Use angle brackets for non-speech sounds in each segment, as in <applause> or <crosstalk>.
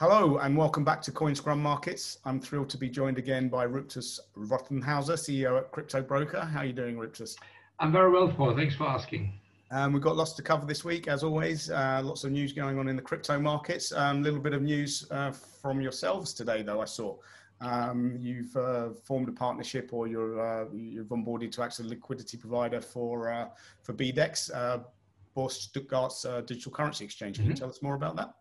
Hello and welcome back to Coin Scrum Markets. I'm thrilled to be joined again by Ruptus Rothenhauser, CEO at Crypto Broker. How are you doing, Ruptus? I'm very well, Paul. Thanks for asking. Um, we've got lots to cover this week, as always. Uh, lots of news going on in the crypto markets. A um, little bit of news uh, from yourselves today, though. I saw um, you've uh, formed a partnership, or you're uh, you've onboarded to act as a liquidity provider for uh, for BDEX, uh, Stuttgart's digital currency exchange. Can mm-hmm. you tell us more about that?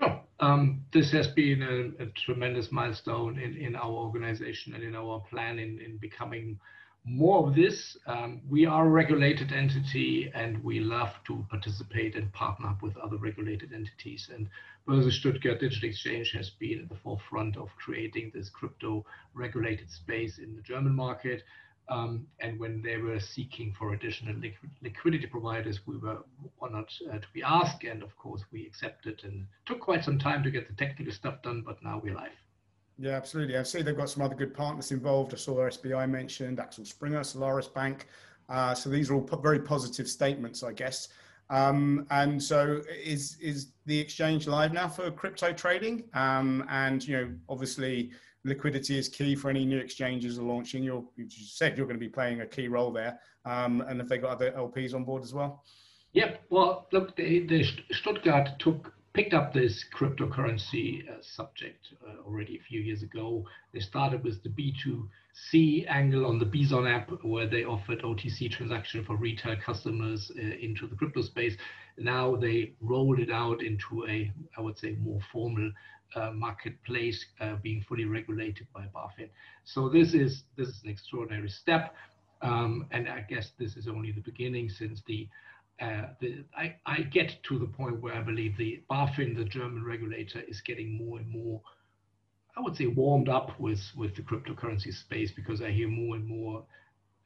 Sure. Um, this has been a, a, tremendous milestone in, in our organization and in our plan in, in becoming more of this. Um, we are a regulated entity and we love to participate and partner up with other regulated entities. And Börse Stuttgart Digital Exchange has been at the forefront of creating this crypto regulated space in the German market. Um, and when they were seeking for additional liquid, liquidity providers, we were honored uh, to be asked. And of course, we accepted and took quite some time to get the technical stuff done, but now we're live. Yeah, absolutely. I see they've got some other good partners involved. I saw SBI mentioned, Axel Springer, Solaris Bank. Uh, so these are all po- very positive statements, I guess. Um, and so is is the exchange live now for crypto trading? Um, and you know, obviously, liquidity is key for any new exchanges launching. You're, you said you're going to be playing a key role there. Um, and have they got other LPs on board as well? Yep. Well, look, the, the Stuttgart took picked up this cryptocurrency uh, subject uh, already a few years ago. They started with the B2C angle on the Bison app, where they offered OTC transaction for retail customers uh, into the crypto space. Now they rolled it out into a, I would say, more formal uh, marketplace, uh, being fully regulated by BaFin. So this is this is an extraordinary step, um, and I guess this is only the beginning, since the uh, the, I, I, get to the point where I believe the BaFin, the German regulator, is getting more and more, I would say, warmed up with, with the cryptocurrency space because I hear more and more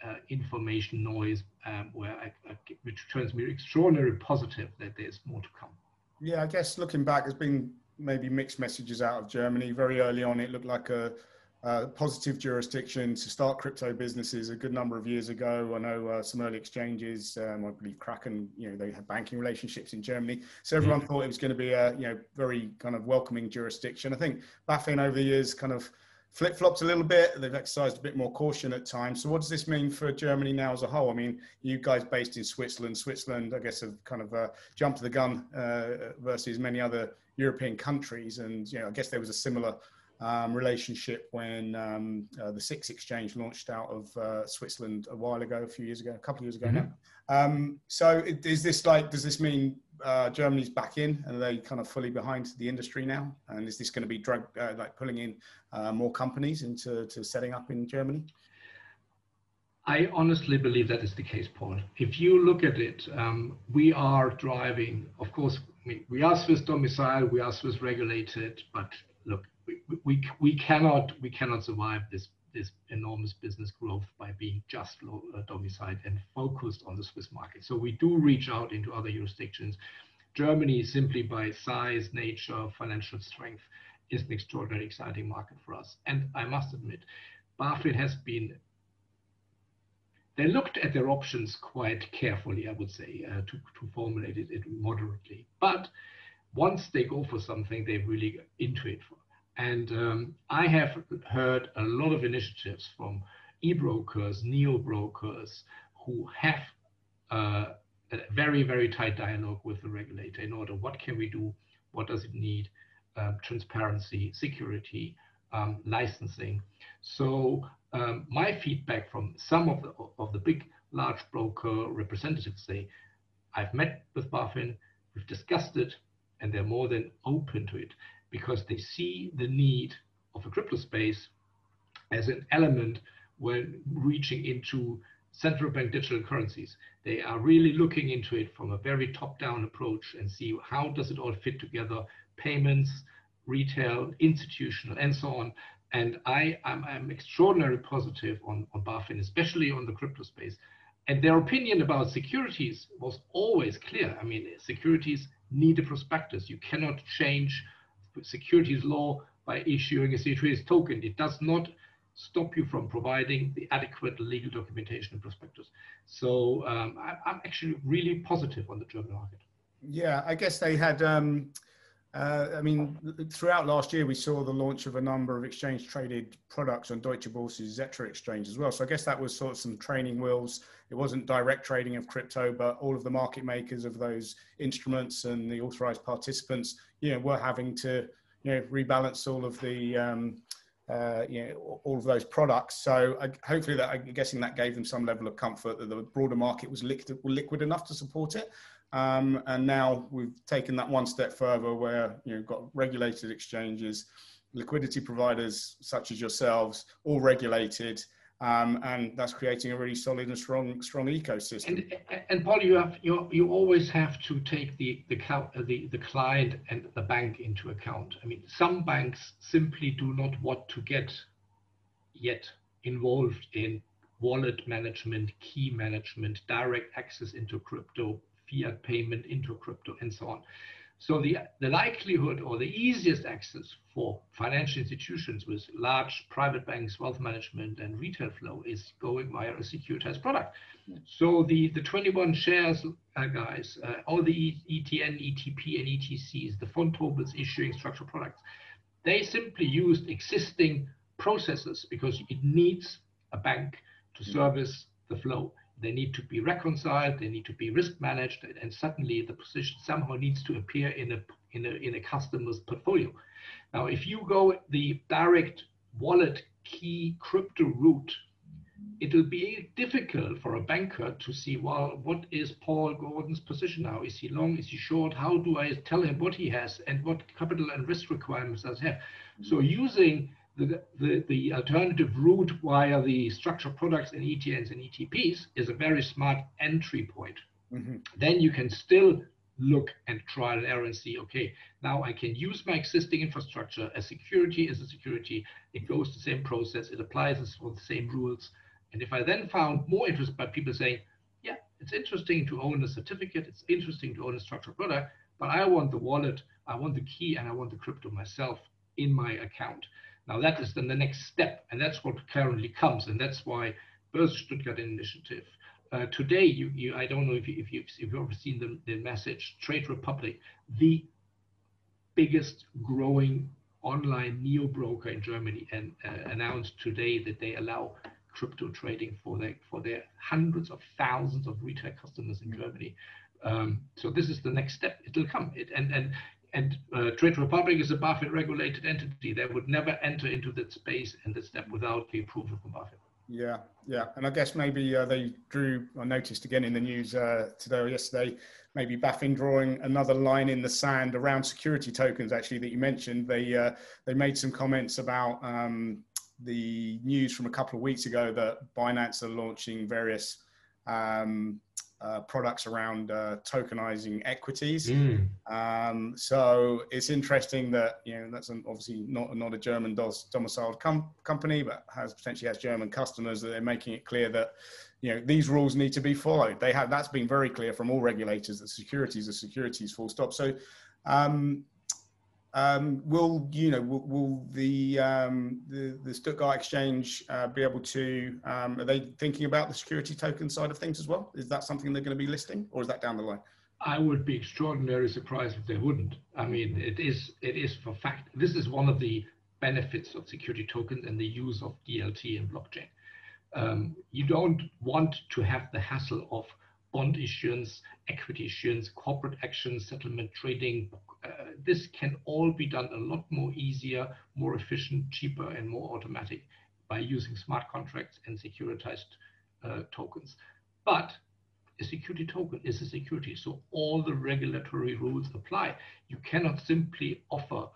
uh, information noise um, where I, I, which turns me extraordinarily positive that there's more to come. Yeah, I guess looking back, there's been maybe mixed messages out of Germany. Very early on, it looked like a uh, positive jurisdiction to start crypto businesses a good number of years ago. I know uh, some early exchanges, um, I believe Kraken, you know, they had banking relationships in Germany. So everyone thought it was going to be a, you know, very kind of welcoming jurisdiction. I think BaFin over the years kind of flip flopped a little bit. They've exercised a bit more caution at times. So what does this mean for Germany now as a whole? I mean, you guys based in Switzerland, Switzerland, I guess, have kind of uh, jumped the gun uh, versus many other European countries. And, you know, I guess there was a similar um, relationship when um, uh, the SIX exchange launched out of uh, Switzerland a while ago, a few years ago, a couple of years ago mm-hmm. now. Um, so is this like, does this mean uh, Germany's back in and are they kind of fully behind the industry now? And is this going to be drug, uh, like pulling in uh, more companies into to setting up in Germany? I honestly believe that is the case, Paul. If you look at it, um, we are driving, of course, we are Swiss domicile, we are Swiss regulated, but look, we, we, cannot we cannot survive this this enormous business growth by being just uh, domiciled and focused on the Swiss market. So we do reach out into other jurisdictions. Germany, simply by size, nature, financial strength, is an extraordinarily exciting market for us. And I must admit, BaFin has been they looked at their options quite carefully, I would say, uh, to, to formulate it, it moderately. But once they go for something, they really into it. And um, I have heard a lot of initiatives from e-brokers, neo-brokers who have uh, a very, very tight dialogue with the regulator in order what can we do, what does it need, um, transparency, security, um, licensing. So um, my feedback from some of the, of the big, large broker representatives say, I've met with BaFin, we've discussed it, and they're more than open to it because they see the need of a crypto space as an element when reaching into central bank digital currencies. They are really looking into it from a very top-down approach and see how does it all fit together, payments, retail, institutional, and so on. And I, am I'm extraordinarily positive on, on BaFin, especially on the crypto space. And their opinion about securities was always clear. I mean, securities need a prospectus. You cannot change securities law by issuing a securities token. It does not stop you from providing the adequate legal documentation and prospectus. So um, I, am actually really positive on the German market. Yeah, I guess they had um, Uh, I mean, throughout last year, we saw the launch of a number of exchange traded products on Deutsche Börse's Xetra exchange as well. So I guess that was sort of some training wheels. It wasn't direct trading of crypto, but all of the market makers of those instruments and the authorized participants, you know, were having to, you know, rebalance all of the, um, uh, you know, all of those products. So uh, hopefully that, I'm guessing that gave them some level of comfort that the broader market was liquid, liquid enough to support it. Um, and now we've taken that one step further where you know, got regulated exchanges, liquidity providers such as yourselves, all regulated, um, and that's creating a really solid and strong strong ecosystem. And, and Paul, you have you you always have to take the the, the the client and the bank into account. I mean, some banks simply do not want to get yet involved in wallet management, key management, direct access into crypto fiat payment into crypto and so on. So the, the likelihood or the easiest access for financial institutions with large private banks, wealth management, and retail flow is going via a securitized product. So the, the 21 shares uh, guys, uh, all the ETN, ETP, and ETCs, the Vontobels issuing structured products, they simply used existing processes because it needs a bank to service the flow. They need to be reconciled, they need to be risk managed, and suddenly the position somehow needs to appear in a, in a, in a customer's portfolio. Now, if you go the direct wallet key crypto route, it will be difficult for a banker to see, well, what is Paul Gordon's position now? Is he long? Is he short? How do I tell him what he has and what capital and risk requirements does he have? So using the, the, the alternative route via the structured products and ETNs and ETPs is a very smart entry point. Mm-hmm. Then you can still look and trial and error and see, okay, now I can use my existing infrastructure. as security is a security. It goes the same process. It applies for the same rules. And if I then found more interest by people saying, yeah, it's interesting to own a certificate. It's interesting to own a structured product, but I want the wallet, I want the key, and I want the crypto myself in my account. Now that is then the next step, and that's what currently comes, and that's why Börse Stuttgart initiative. Uh, today, you, you, I don't know if, you, if, you've, if you've ever seen the, the message, Trade Republic, the biggest growing online neo broker in Germany, and uh, announced today that they allow crypto trading for their for their hundreds of thousands of retail customers in Germany. Um, so this is the next step. It'll come. It, and and and uh, Trade Republic is a BaFin regulated entity. They would never enter into that space and that step without the approval from BaFin. Yeah, yeah, and I guess maybe uh, they drew. I noticed again in the news uh, today or yesterday, maybe BaFin drawing another line in the sand around security tokens. Actually, that you mentioned, they uh, they made some comments about um, the news from a couple of weeks ago that Binance are launching various um, uh, products around uh, tokenizing equities. Mm. Um, so it's interesting that you know that's an, obviously not not a German domiciled com- company, but has potentially has German customers that they're making it clear that you know these rules need to be followed. They have that's been very clear from all regulators that securities are securities, full stop. So um, um, will you know will, will the, um, the, the Stuttgart Exchange uh, be able to? Um, are they thinking about the security token side of things as well? Is that something they're going to be listing, or is that down the line? I would be extraordinarily surprised if they wouldn't. I mean, it is it is for fact. This is one of the benefits of security tokens and the use of DLT and blockchain. Um, you don't want to have the hassle of bond issuance, equity issuance, corporate action, settlement trading. Uh, this can all be done a lot more easier, more efficient, cheaper, and more automatic by using smart contracts and securitized uh, tokens. But a security token is a security, so all the regulatory rules apply. You cannot simply offer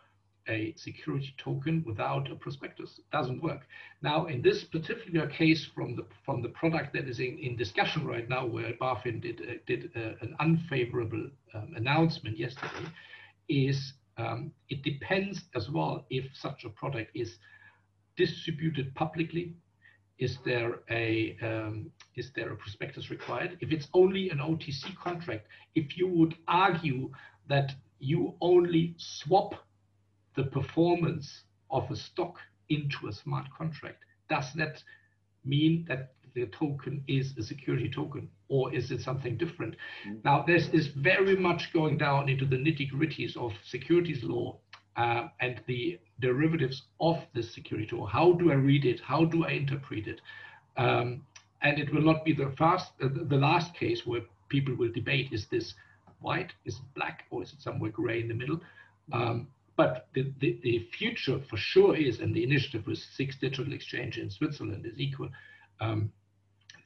a security token without a prospectus. Doesn't work. Now, in this particular case from the from the product that is in, in discussion right now, where BaFin did uh, did uh, an unfavorable um, announcement yesterday, is um, it depends as well if such a product is distributed publicly. Is there a um, is there a prospectus required? If it's only an OTC contract, if you would argue that you only swap the performance of a stock into a smart contract. Does that mean that the token is a security token or is it something different? Mm-hmm. Now, this is very much going down into the nitty gritties of securities law uh, and the derivatives of the security law. How do I read it? How do I interpret it? Um, and it will not be the first, uh, the last case where people will debate: is this white, is it black, or is it somewhere gray in the middle? Um, but the, the, the, future for sure is, and the initiative with SIX digital exchange in Switzerland is equal. Um,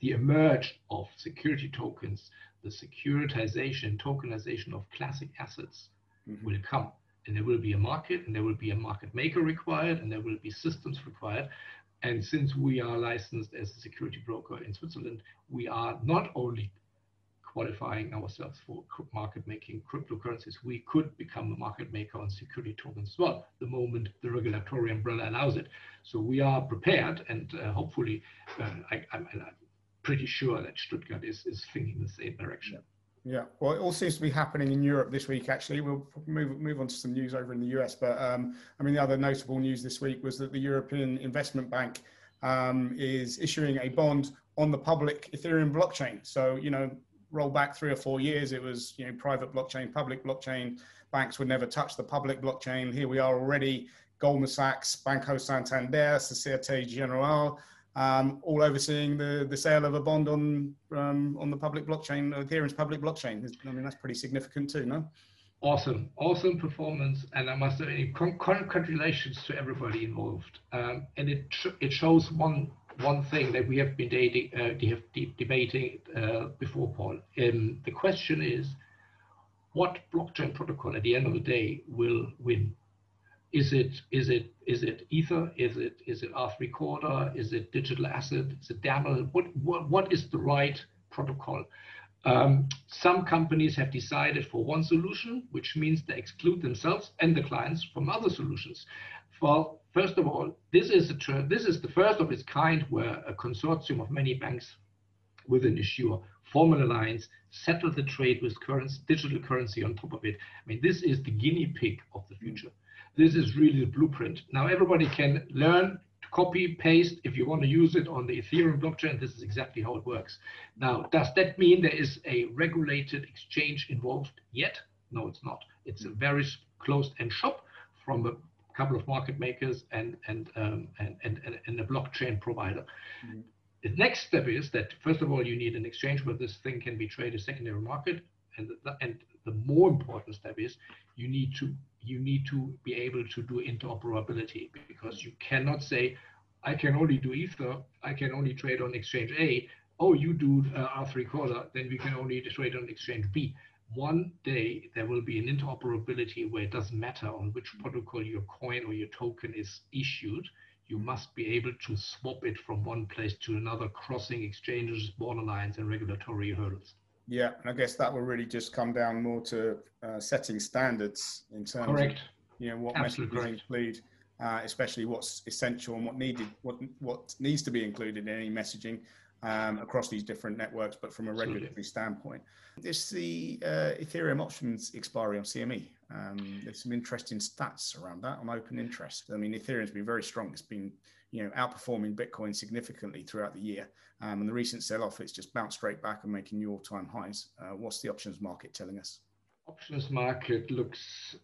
the emerge of security tokens, the securitization, tokenization of classic assets mm-hmm. will come. And there will be a market, and there will be a market maker required, and there will be systems required. And since we are licensed as a security broker in Switzerland, we are not only qualifying ourselves for market making cryptocurrencies, we could become a market maker on security tokens as well, the moment the regulatory umbrella allows it. So we are prepared, and uh, hopefully, uh, I, am pretty sure that Stuttgart is, is thinking the same direction. Yeah, well, it all seems to be happening in Europe this week. Actually, we'll move move on to some news over in the US. But um, I mean, the other notable news this week was that the European Investment Bank um, is issuing a bond on the public Ethereum blockchain. So you know, roll back three or four years, it was you know private blockchain, public blockchain. Banks would never touch the public blockchain. Here we are already. Goldman Sachs, Banco Santander, Societe Generale, um, all overseeing the, the sale of a bond on um, on the public blockchain, Ethereum's public blockchain. I mean, that's pretty significant too, no? Awesome, awesome performance, and I must say congratulations to everybody involved. Um, and it it shows one one thing that we have been dating, uh, de debating uh, before, Paul. Um, the question is, what blockchain protocol at the end of the day will win? Is it is it is it Ether? Is it is it R3 Corda? Is it digital asset? Is it DAML? What what what is the right protocol? Um, some companies have decided for one solution, which means they exclude themselves and the clients from other solutions. Well, first of all, this is, this is the first of its kind where a consortium of many banks with an issuer form an alliance, settle the trade with currency, digital currency on top of it. I mean, this is the guinea pig of the future. This is really the blueprint. Now everybody can learn to copy, paste. If you want to use it on the Ethereum blockchain, this is exactly how it works. Now, does that mean there is a regulated exchange involved yet? No, it's not. It's a very closed end shop from a couple of market makers and and um, and, and, and a blockchain provider. Mm-hmm. The next step is that first of all you need an exchange where this thing can be traded secondary market, and the, and the more important step is you need to you need to be able to do interoperability because you cannot say I can only do Ether, I can only trade on exchange A. Oh, you do uh, R3 Corda, then we can only trade on exchange B one day there will be an interoperability where it doesn't matter on which protocol your coin or your token is issued. You must be able to swap it from one place to another, crossing exchanges, borderlines, and regulatory hurdles. Yeah, and I guess that will really just come down more to uh, setting standards in terms correct. of you know what Absolutely messages include, uh, especially what's essential and what needed, what what needs to be included in any messaging, um, across these different networks, but from a regulatory Absolutely. standpoint. There's the uh, Ethereum options expiry on CME. Um, there's some interesting stats around that on open interest. I mean, Ethereum's been very strong. It's been, you know, outperforming Bitcoin significantly throughout the year. Um, and the recent sell-off, it's just bounced straight back and making new all-time highs. Uh, what's the options market telling us? Options market looks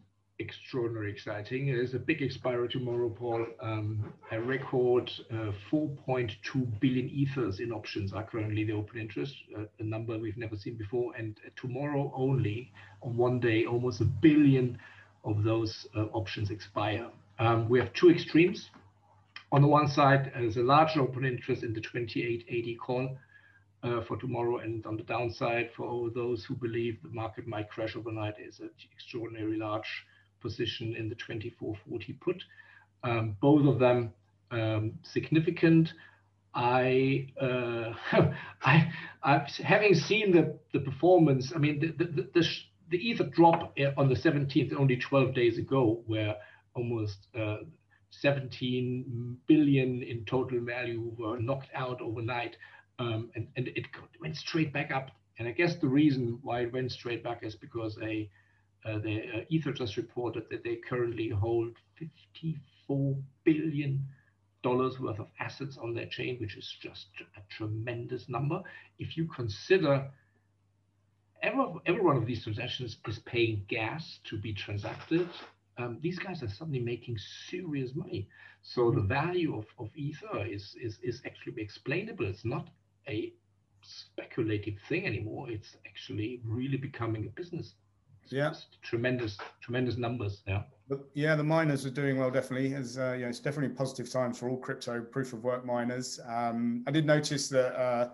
extraordinarily exciting. There's a big expiry tomorrow, Paul. Um, a record uh, 4.2 billion ethers in options are currently the open interest, uh, a number we've never seen before. And uh, tomorrow only, on one day, almost a billion of those uh, options expire. Um, we have two extremes. On the one side, there's a large open interest in the 2880 call. Uh, for tomorrow. And on the downside, for those who believe the market might crash overnight, is an extraordinarily large position in the 2440 put. Um, both of them um, significant. I, uh, <laughs> I, I've, having seen the, the performance, I mean, the, the, the, the Ether drop on the 17th, only 12 days ago, where almost uh, 17 billion in total value were knocked out overnight. Um, and, and it went straight back up. And I guess the reason why it went straight back is because a uh, the uh, Ether just reported that they currently hold 54 billion dollars worth of assets on their chain, which is just a tremendous number. If you consider every, every one of these transactions is paying gas to be transacted, um, these guys are suddenly making serious money. So the value of, of Ether is, is, is actually explainable. It's not a speculative thing anymore. It's actually really becoming a business. It's yeah. Tremendous, tremendous numbers. Yeah. But yeah, the miners are doing well, definitely. As uh, know, it's definitely positive times for all crypto proof of work miners. Um, I did notice that uh,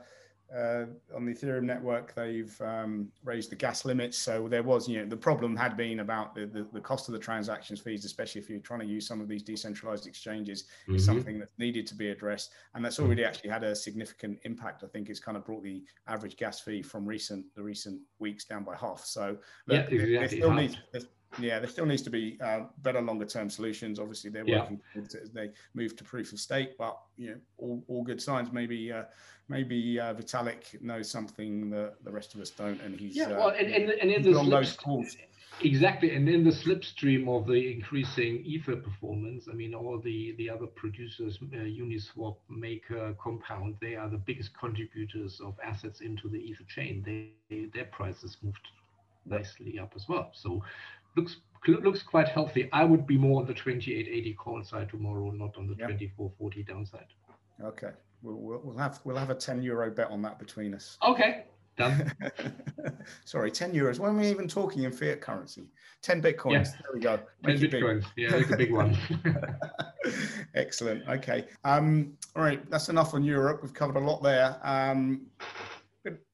uh, on the Ethereum network, they've um, raised the gas limits. So there was, you know, the problem had been about the, the, the, cost of the transactions fees, especially if you're trying to use some of these decentralized exchanges, mm-hmm. is something that needed to be addressed. And that's already actually had a significant impact. I think it's kind of brought the average gas fee from recent the recent weeks down by half. So yeah, exactly. still needs, yeah, there still needs to be uh, better longer term solutions. Obviously, they're working yeah. as they move to proof of stake, but you know, all, all good signs. Maybe uh, maybe uh, Vitalik knows something that the rest of us don't, and he's yeah. Uh, well, and, and, and in the slip, exactly, and in the slipstream of the increasing ether performance, I mean, all the the other producers, uh, Uniswap, Maker, Compound, they are the biggest contributors of assets into the ether chain. They their prices moved nicely up as well. So looks looks quite healthy. I would be more on the 2880 call side tomorrow, not on the yep. 2440 downside. Okay. We'll, we'll, have we'll have a 10 euro bet on that between us. Okay, done. <laughs> Sorry, 10 euros. When are we even talking in fiat currency? 10 bitcoins. Yeah. There we go. Make 10 bitcoins. Big. <laughs> Yeah, make a big one. <laughs> Excellent. Okay. Um, all right. That's enough on Europe. We've covered a lot there. Um,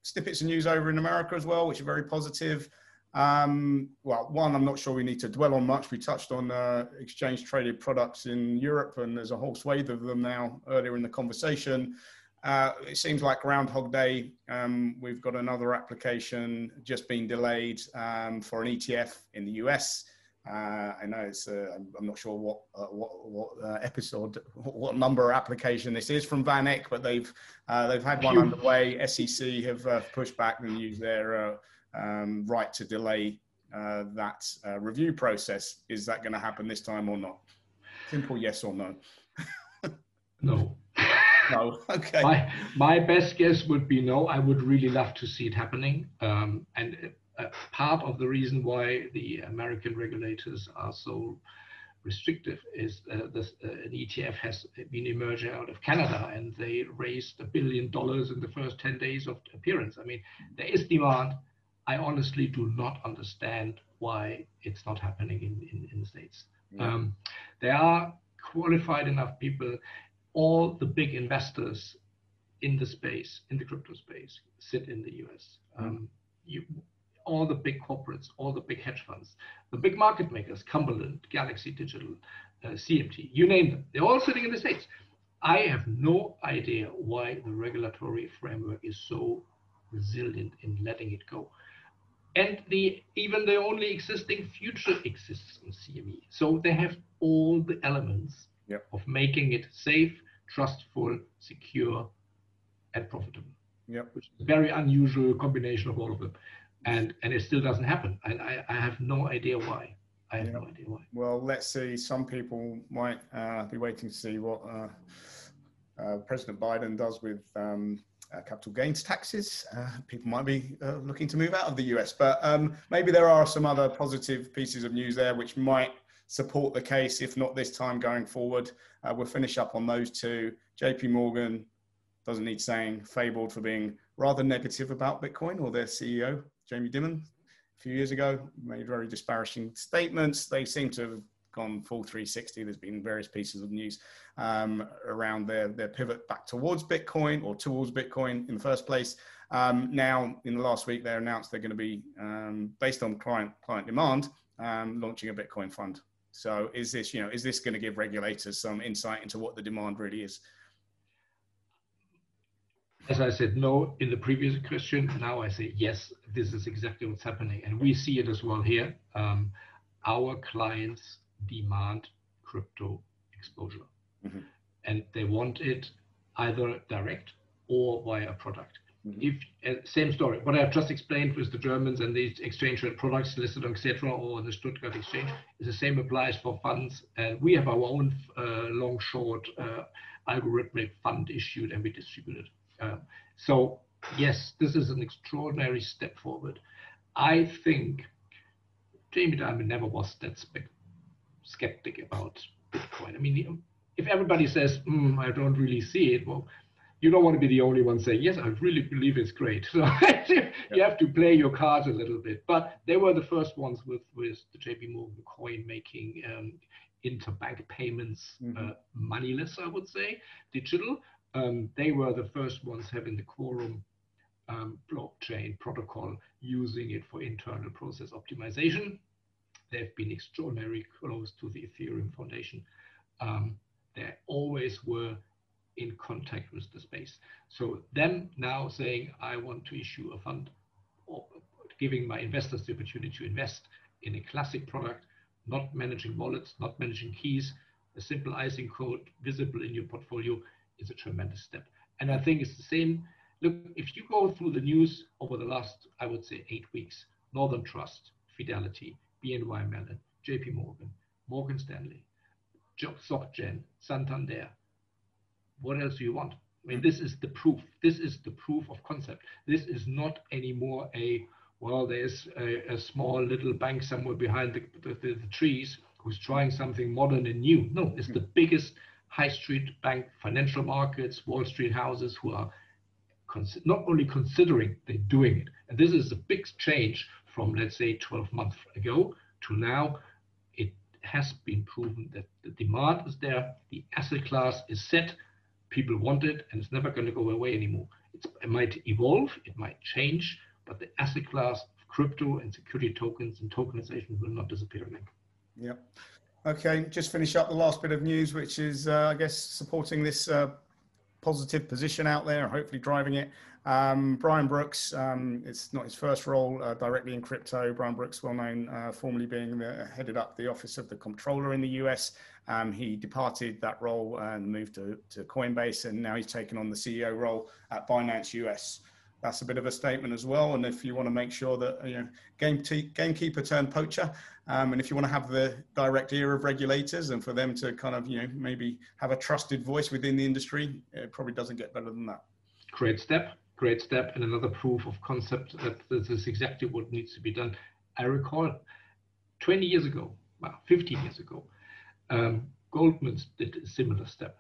snippets of news over in America as well, which are very positive. Um, well, one, I'm not sure we need to dwell on much. We touched on uh, exchange traded products in Europe, and there's a whole swathe of them now earlier in the conversation. Uh, it seems like Groundhog Day. Um, we've got another application just being delayed um, for an ETF in the US. Uh, I know it's, uh, I'm not sure what, uh, what, what uh, episode, what number application this is from VanEck, but they've, uh, they've had one underway. SEC have pushed back and used their um, right to delay uh, that uh, review process. Is that going to happen this time or not? Simple yes or no. no. <laughs> No. Okay. My, my best guess would be no. I would really love to see it happening. Um, and uh, part of the reason why the American regulators are so restrictive is uh, this, uh, an ETF has been emerging out of Canada and they raised a billion dollars in the first 10 days of appearance. I mean, there is demand. I honestly do not understand why it's not happening in, in, in the States. Yeah. Um, there are qualified enough people. All the big investors in the space, in the crypto space, sit in the US. Mm. Um, you, all the big corporates, all the big hedge funds, the big market makers, Cumberland, Galaxy Digital, uh, CMT, you name them, they're all sitting in the States. I have no idea why the regulatory framework is so resilient in letting it go and the even the only existing future exists on CME. So they have all the elements yep. of making it safe, trustful, secure, and profitable. Yep. Which is a very unusual combination of all of them. And and it still doesn't happen. And I, I have no idea why. I have yep. no idea why. Well, let's see. Some people might uh, be waiting to see what uh, uh, President Biden does with um, uh, capital gains taxes. Uh, people might be uh, looking to move out of the US, but um, maybe there are some other positive pieces of news there which might support the case, if not this time going forward. Uh, we'll finish up on those two. JP Morgan doesn't need saying, fabled for being rather negative about Bitcoin, or their CEO, Jamie Dimon, a few years ago, made very disparaging statements. They seem to have gone full 360. There's been various pieces of news um, around their, their pivot back towards Bitcoin or towards Bitcoin in the first place. Um, now, in the last week, they announced they're going to be, um, based on client client demand, um, launching a Bitcoin fund. So, is this you know is this going to give regulators some insight into what the demand really is? As I said no in the previous question, now I say yes. This is exactly what's happening, and we see it as well here. Um, our clients demand crypto exposure. Mm-hmm. And they want it either direct or via a product. Mm-hmm. If uh, same story, what I've just explained with the Germans and these exchange rate products listed on Xetra or the Stuttgart Exchange is the same applies for funds. And we have our own uh, long short uh, algorithmic fund issued and we distribute it. Um, so yes, this is an extraordinary step forward. I think Jamie Dimon never was that spe- skeptic about Bitcoin. I mean, if everybody says, mm, I don't really see it, well, you don't want to be the only one saying, yes, I really believe it's great. <laughs> So you have to play your cards a little bit. But they were the first ones with, with the JP Morgan coin making um, interbank payments mm-hmm. uh, moneyless, I would say, digital. Um, they were the first ones having the Quorum um, blockchain protocol using it for internal process optimization. They've been extraordinarily close to the Ethereum Foundation. Um, they always were in contact with the space. So them now saying, I want to issue a fund, or giving my investors the opportunity to invest in a classic product, not managing wallets, not managing keys, a simple ISIN code visible in your portfolio is a tremendous step. And I think it's the same. Look, if you go through the news over the last, I would say, eight weeks, Northern Trust, Fidelity, BNY Mellon, JP Morgan, Morgan Stanley, SocGen, Santander, what else do you want? I mean, this is the proof. This is the proof of concept. This is not anymore a, well, there's a, a small little bank somewhere behind the, the, the, the, trees who's trying something modern and new. No, it's the biggest high street bank, financial markets, Wall Street houses who are not only considering, they're doing it. And this is a big change from, let's say, 12 months ago to now. It has been proven that the demand is there, the asset class is set, people want it and it's never going to go away anymore. It's, it might evolve, it might change, but the asset class of crypto and security tokens and tokenization will not disappear again. Yeah. Okay, just finish up the last bit of news, which is, uh, I guess, supporting this uh, positive position out there, hopefully driving it. Um, Brian Brooks, um, it's not his first role uh, directly in crypto. Brian Brooks, well known, uh, formerly being the, headed up the office of the comptroller in the US. Um, he departed that role and moved to, to Coinbase, and now he's taken on the CEO role at Binance US. That's a bit of a statement as well. And if you want to make sure that you know game t- gamekeeper turned poacher, um, and if you want to have the direct ear of regulators and for them to kind of you know maybe have a trusted voice within the industry, it probably doesn't get better than that. Great step, great step, and another proof of concept that this is exactly what needs to be done. I recall 20 years ago, well, 15 years ago, um, Goldman did a similar step.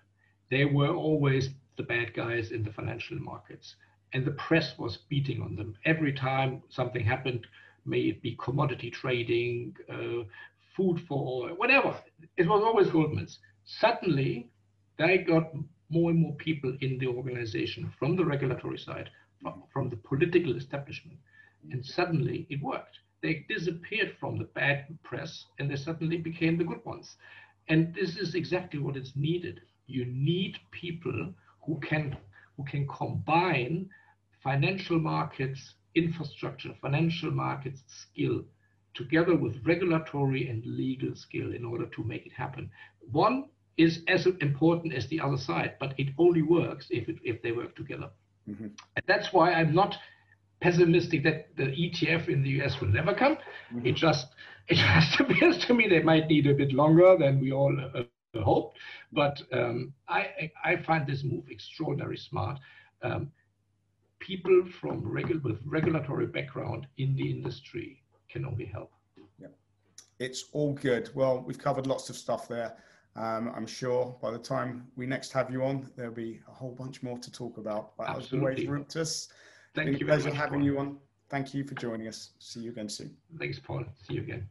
They were always the bad guys in the financial markets, and the press was beating on them every time something happened. May it be commodity trading, uh, food for whatever. It was always Goldman's. Suddenly, they got more and more people in the organization from the regulatory side, from, from the political establishment, and suddenly it worked. They disappeared from the bad press and they suddenly became the good ones. And this is exactly what is needed. You need people who can who can combine financial markets infrastructure, financial markets skill, together with regulatory and legal skill in order to make it happen. One is as important as the other side, but it only works if it, if they work together. Mm-hmm. And that's why I'm not pessimistic that the ETF in the US will never come. Mm-hmm. It just it just <laughs> appears to me they might need a bit longer than we all uh, hoped. But um, I, I find this move extraordinarily smart. Um, people from regu- with regulatory background in the industry can only help. Yeah, it's all good. Well, we've covered lots of stuff there. Um, I'm sure by the time we next have you on, there'll be a whole bunch more to talk about. But Absolutely. as always, Ruptus, Thank you. Pleasure having Paul. you on. Thank you for joining us. See you again soon. Thanks, Paul. See you again.